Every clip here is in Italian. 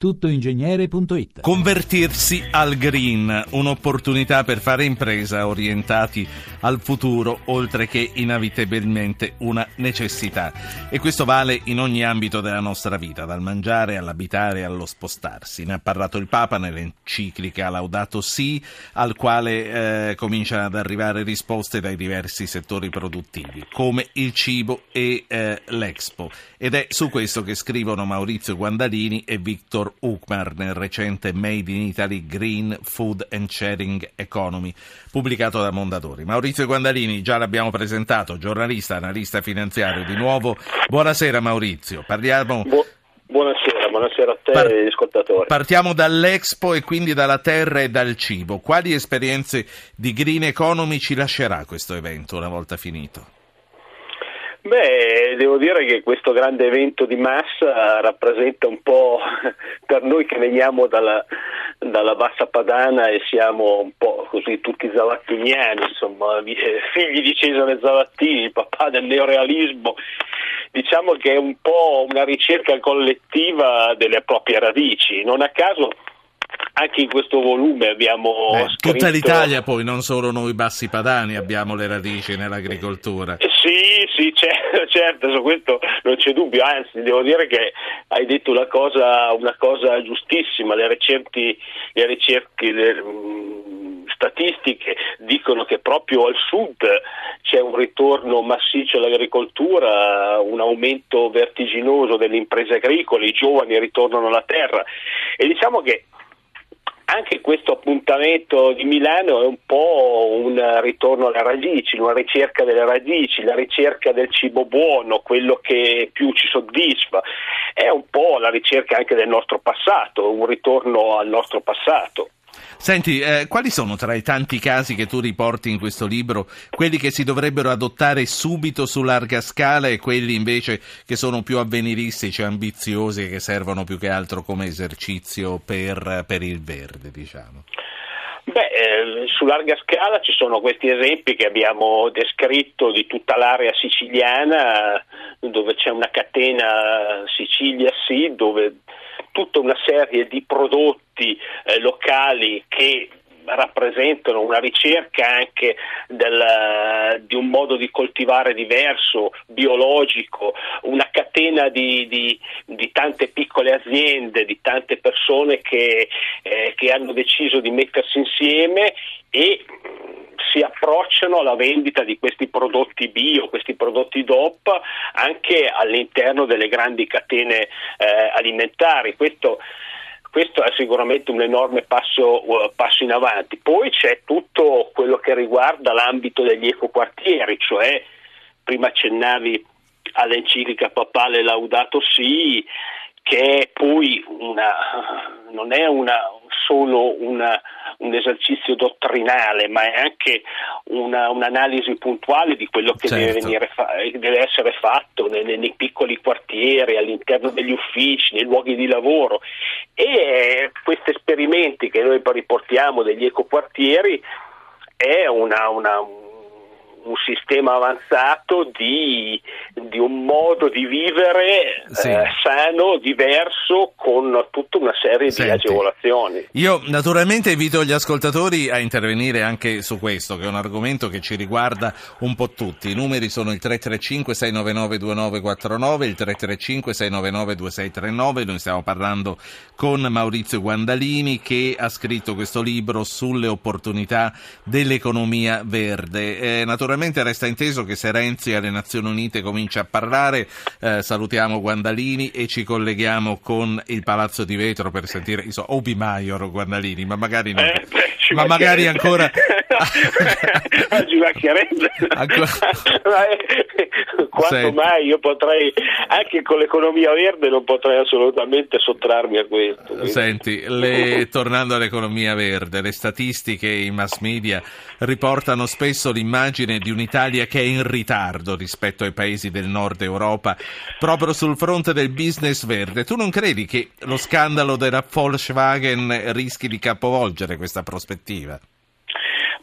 tuttoingegnere.it. Convertirsi al green, un'opportunità per fare impresa orientati al futuro, oltre che inevitabilmente una necessità. E questo vale in ogni ambito della nostra vita, dal mangiare all'abitare allo spostarsi. Ne ha parlato il Papa nell'enciclica Laudato Si, al quale eh, cominciano ad arrivare risposte dai diversi settori produttivi, come il cibo e eh, l'Expo. Ed è su questo che scrivono Maurizio Guandalini e Victor Ukmar nel recente Made in Italy Green Food and Sharing Economy, pubblicato da Mondadori. Maurizio Guandalini, già l'abbiamo presentato, giornalista, analista finanziario di nuovo. Buonasera Maurizio, parliamo... Bu- buonasera, buonasera a te Par- e agli ascoltatori. Partiamo dall'Expo e quindi dalla terra e dal cibo. Quali esperienze di Green Economy ci lascerà questo evento una volta finito? Beh, devo dire che questo grande evento di massa rappresenta un po' per noi che veniamo dalla, dalla bassa padana e siamo un po' così tutti zavattiniani, insomma, eh, figli di Cesare Zavattini, papà del neorealismo. Diciamo che è un po' una ricerca collettiva delle proprie radici. Non a caso anche in questo volume abbiamo eh, scritto... Tutta l'Italia poi, non solo noi bassi padani abbiamo le radici nell'agricoltura. Eh, sì, sì, certo, certo, su questo non c'è dubbio, anzi devo dire che hai detto una cosa, una cosa giustissima, le ricerche, le ricerche le, mh, statistiche dicono che proprio al sud c'è un ritorno massiccio all'agricoltura, un aumento vertiginoso delle imprese agricole, i giovani ritornano alla terra e diciamo che anche questo appuntamento di Milano è un po' un ritorno alle radici, una ricerca delle radici, la ricerca del cibo buono, quello che più ci soddisfa, è un po' la ricerca anche del nostro passato, un ritorno al nostro passato. Senti, eh, quali sono tra i tanti casi che tu riporti in questo libro quelli che si dovrebbero adottare subito su larga scala e quelli invece che sono più avveniristici, ambiziosi e che servono più che altro come esercizio per, per il verde, diciamo? Beh, eh, su larga scala ci sono questi esempi che abbiamo descritto di tutta l'area siciliana, dove c'è una catena Sicilia Sì, dove tutta una serie di prodotti eh, locali che rappresentano una ricerca anche del, di un modo di coltivare diverso, biologico, una catena di, di, di tante piccole aziende, di tante persone che, eh, che hanno deciso di mettersi insieme e si approcciano alla vendita di questi prodotti bio, questi prodotti DOP anche all'interno delle grandi catene eh, alimentari. Questo, questo, è sicuramente un enorme passo, uh, passo, in avanti. Poi c'è tutto quello che riguarda l'ambito degli ecoquartieri, cioè prima accennavi all'enciclica papale Laudato Si, che è poi una, non è una, solo una, un esercizio dottrinale, ma è anche una, un'analisi puntuale di quello che certo. deve, fa- deve, essere fatto nei, nei, piccoli quartieri, all'interno degli uffici, nei luoghi di lavoro. E questi esperimenti che noi riportiamo degli ecoquartieri è una, una un sistema avanzato di, di, un modo di vivere sì. eh, sano, diverso, con tutta una serie Senti, di agevolazioni. Io naturalmente invito gli ascoltatori a intervenire anche su questo, che è un argomento che ci riguarda un po' tutti. I numeri sono il 335 699 2949, il 335 699 2639. Noi stiamo parlando con Maurizio Guandalini che ha scritto questo libro sulle opportunità dell'economia verde. Eh, naturalmente Naturalmente resta inteso che se Renzi alle Nazioni Unite comincia a parlare, eh, salutiamo Guandalini e ci colleghiamo con il Palazzo di Vetro per sentire, insomma, Obi Maior Guandalini, ma magari no. Eh, beh, ma magari ancora... Oggi macchiarebbe. Ancora... Quanto Senti. mai io potrei, anche con l'economia verde, non potrei assolutamente sottrarmi a questo. Quindi. Senti, le, tornando all'economia verde, le statistiche i mass media riportano spesso l'immagine di un'Italia che è in ritardo rispetto ai paesi del nord Europa proprio sul fronte del business verde. Tu non credi che lo scandalo della Volkswagen rischi di capovolgere questa prospettiva?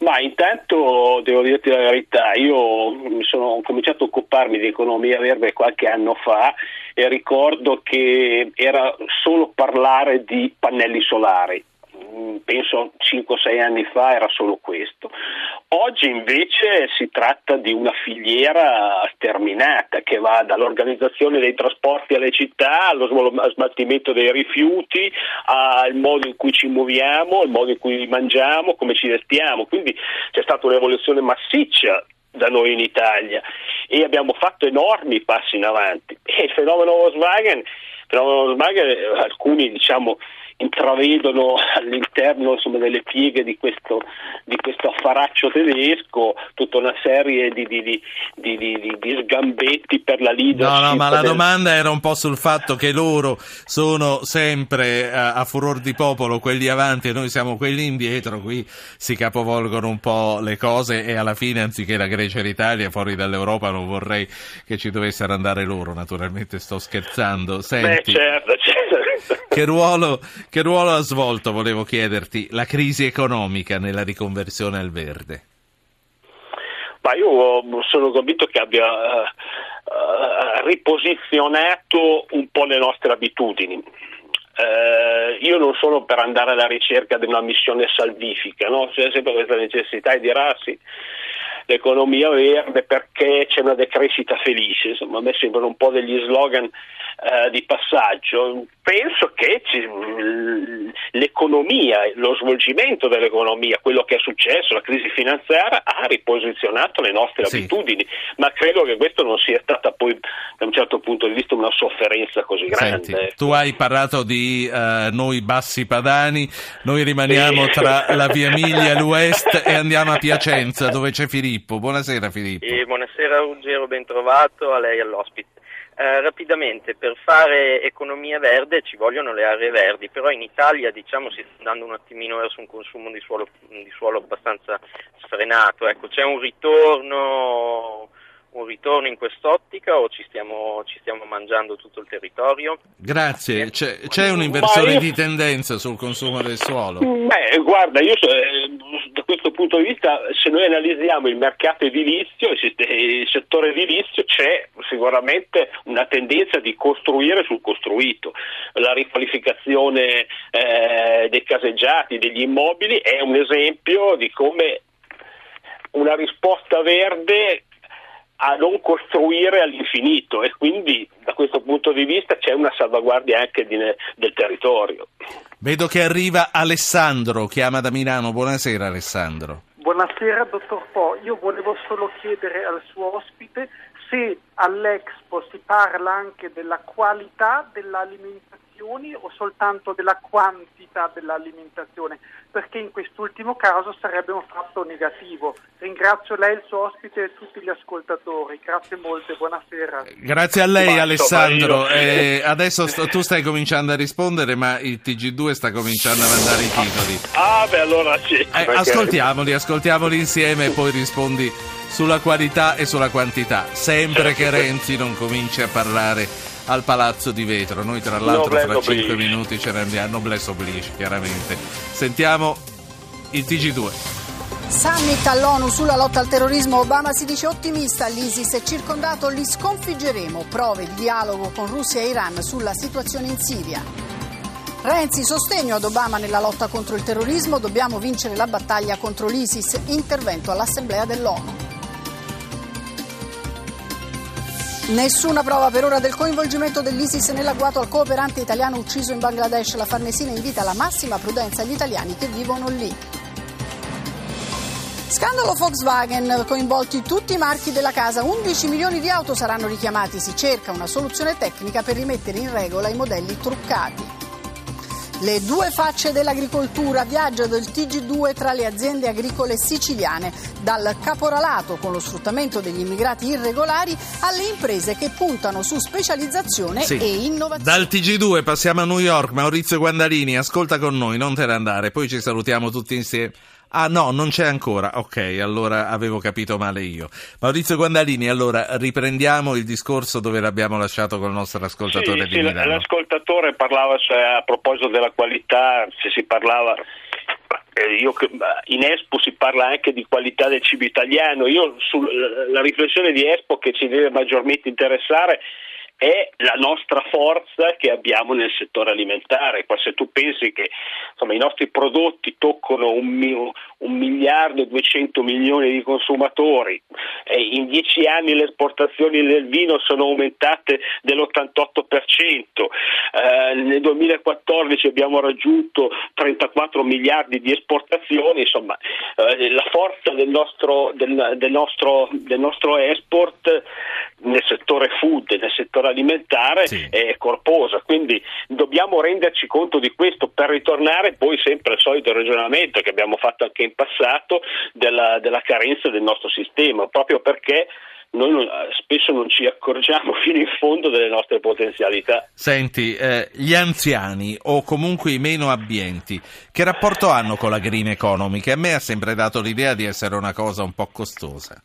Ma intanto devo dirti la verità, io mi sono, cominciato a occuparmi di economia verde qualche anno fa e ricordo che era solo parlare di pannelli solari penso 5-6 anni fa era solo questo. Oggi invece si tratta di una filiera sterminata che va dall'organizzazione dei trasporti alle città, allo smaltimento dei rifiuti, al modo in cui ci muoviamo, al modo in cui mangiamo, come ci vestiamo. Quindi c'è stata un'evoluzione massiccia da noi in Italia e abbiamo fatto enormi passi in avanti. E il fenomeno Volkswagen, il fenomeno Volkswagen alcuni diciamo intravedono all'interno insomma, delle pieghe di questo, di questo, affaraccio tedesco tutta una serie di, di, di, di sgambetti per la leadership. No, no, ma la del... domanda era un po' sul fatto che loro sono sempre a, a furor di popolo quelli avanti e noi siamo quelli indietro, qui si capovolgono un po' le cose e alla fine anziché la Grecia e l'Italia fuori dall'Europa non vorrei che ci dovessero andare loro, naturalmente sto scherzando. Senti, Beh, certo, certo. Che ruolo, che ruolo ha svolto, volevo chiederti, la crisi economica nella riconversione al verde? Ma io sono convinto che abbia uh, riposizionato un po' le nostre abitudini. Uh, io non sono per andare alla ricerca di una missione salvifica, no? c'è sempre questa necessità di dirarsi l'economia verde perché c'è una decrescita felice, insomma a me sembrano un po' degli slogan eh, di passaggio. Penso che ci, l'economia, lo svolgimento dell'economia, quello che è successo, la crisi finanziaria, ha riposizionato le nostre sì. abitudini, ma credo che questo non sia stata poi da un certo punto di vista una sofferenza così grande. Senti, tu hai parlato di uh, noi bassi padani, noi rimaniamo sì. tra la via Emilia e l'Ouest e andiamo a Piacenza dove c'è Filippo. Buonasera Filippo. Eh, buonasera Ruggero, ben trovato a lei e all'ospite. Eh, rapidamente, per fare economia verde ci vogliono le aree verdi, però in Italia diciamo, si sta andando un attimino verso un consumo di suolo, di suolo abbastanza sfrenato. Ecco, c'è un ritorno un ritorno in quest'ottica o ci stiamo, ci stiamo, mangiando tutto il territorio? Grazie, c'è, c'è un'inversione io... di tendenza sul consumo del suolo? Beh, guarda, io eh, da questo punto di vista, se noi analizziamo il mercato edilizio, il settore edilizio, c'è sicuramente una tendenza di costruire sul costruito. La riqualificazione eh, dei caseggiati, degli immobili è un esempio di come una risposta verde a non costruire all'infinito e quindi da questo punto di vista c'è una salvaguardia anche di, del territorio. Vedo che arriva Alessandro, chiama da Milano. Buonasera Alessandro. Buonasera dottor Po, io volevo solo chiedere al suo ospite se all'Expo si parla anche della qualità dell'alimentazione o soltanto della quantità dell'alimentazione, perché in quest'ultimo caso sarebbe un fatto negativo. Ringrazio lei, il suo ospite e tutti gli ascoltatori. Grazie molte, buonasera. Grazie a lei ma, Alessandro. Eh, adesso sto, tu stai cominciando a rispondere, ma il TG2 sta cominciando a mandare i titoli. Ah, beh, allora sì. Eh, perché... Ascoltiamoli, ascoltiamoli insieme e poi rispondi sulla qualità e sulla quantità, sempre che Renzi non cominci a parlare al Palazzo di Vetro. Noi tra l'altro Noblesse fra 5 minuti ce ne andiamo, noblesse oblige chiaramente. Sentiamo il TG2. Summit all'ONU sulla lotta al terrorismo, Obama si dice ottimista, l'ISIS è circondato, li sconfiggeremo, prove di dialogo con Russia e Iran sulla situazione in Siria. Renzi, sostegno ad Obama nella lotta contro il terrorismo, dobbiamo vincere la battaglia contro l'ISIS, intervento all'Assemblea dell'ONU. Nessuna prova per ora del coinvolgimento dell'ISIS nell'agguato al cooperante italiano ucciso in Bangladesh. La Farnesina invita alla massima prudenza agli italiani che vivono lì. Scandalo Volkswagen, coinvolti tutti i marchi della casa, 11 milioni di auto saranno richiamati, si cerca una soluzione tecnica per rimettere in regola i modelli truccati. Le due facce dell'agricoltura viaggio del TG2 tra le aziende agricole siciliane, dal caporalato con lo sfruttamento degli immigrati irregolari alle imprese che puntano su specializzazione sì. e innovazione. Dal TG2 passiamo a New York, Maurizio Guandalini, ascolta con noi, non te ne andare, poi ci salutiamo tutti insieme Ah no, non c'è ancora. Ok, allora avevo capito male io. Maurizio Guandalini, allora riprendiamo il discorso dove l'abbiamo lasciato col nostro ascoltatore sì, di sì, Milano. L'ascoltatore parlava cioè, a proposito della qualità, se si parlava eh, io, in Espo si parla anche di qualità del cibo italiano. Io sulla riflessione di Espo che ci deve maggiormente interessare è la nostra forza che abbiamo nel settore alimentare. Se tu pensi che insomma, i nostri prodotti toccano un, un miliardo e 200 milioni di consumatori, e in dieci anni le esportazioni del vino sono aumentate dell'88%, eh, nel 2014 abbiamo raggiunto 34 miliardi di esportazioni, insomma eh, la forza del nostro, del, del, nostro, del nostro export nel settore food, nel settore alimentare sì. è corposa, quindi dobbiamo renderci conto di questo per ritornare poi sempre al solito ragionamento che abbiamo fatto anche in passato della, della carenza del nostro sistema, proprio perché noi non, spesso non ci accorgiamo fino in fondo delle nostre potenzialità. Senti, eh, gli anziani o comunque i meno abbienti, che rapporto hanno con la green economy? Che a me ha sempre dato l'idea di essere una cosa un po' costosa.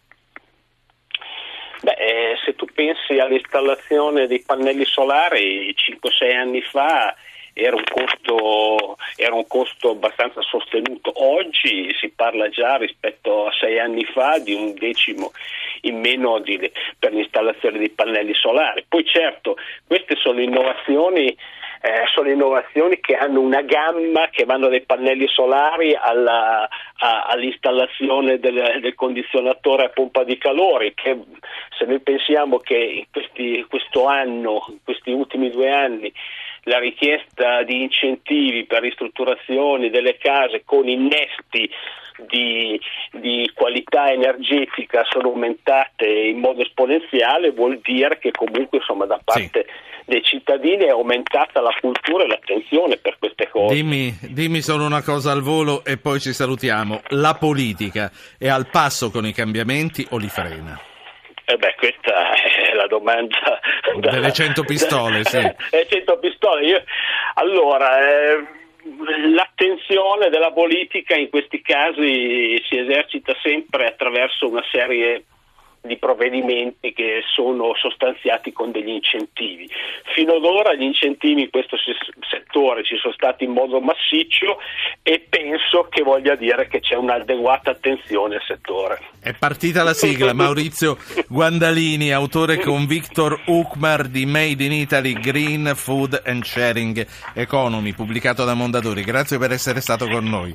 Beh, eh, se tu pensi all'installazione dei pannelli solari 5-6 anni fa era un, costo, era un costo abbastanza sostenuto. Oggi si parla già rispetto a sei anni fa di un decimo in meno di, per l'installazione dei pannelli solari. Poi certo, queste sono innovazioni eh, sono innovazioni che hanno una gamma che vanno dai pannelli solari alla, a, all'installazione del, del, condizionatore a pompa di calore, che se noi pensiamo che in questi, questo anno, in questi ultimi due anni, la richiesta di incentivi per ristrutturazioni delle case con innesti di, di, qualità energetica sono aumentate in modo esponenziale, vuol dire che comunque insomma, da parte sì dei cittadini è aumentata la cultura e l'attenzione per queste cose. Dimmi, dimmi solo una cosa al volo e poi ci salutiamo. La politica è al passo con i cambiamenti o li frena? Eh beh, questa è la domanda delle cento pistole, sì. Le cento pistole. Io, allora, eh, l'attenzione della politica in questi casi si esercita sempre attraverso una serie di provvedimenti che sono sostanziati con degli incentivi. Fino ad ora gli incentivi in questo settore ci sono stati in modo massiccio e penso che voglia dire che c'è un'adeguata attenzione al settore. È partita la sigla, Maurizio Guandalini, autore con Victor Ukmar di Made in Italy Green Food and Sharing Economy, pubblicato da Mondadori. Grazie per essere stato con noi.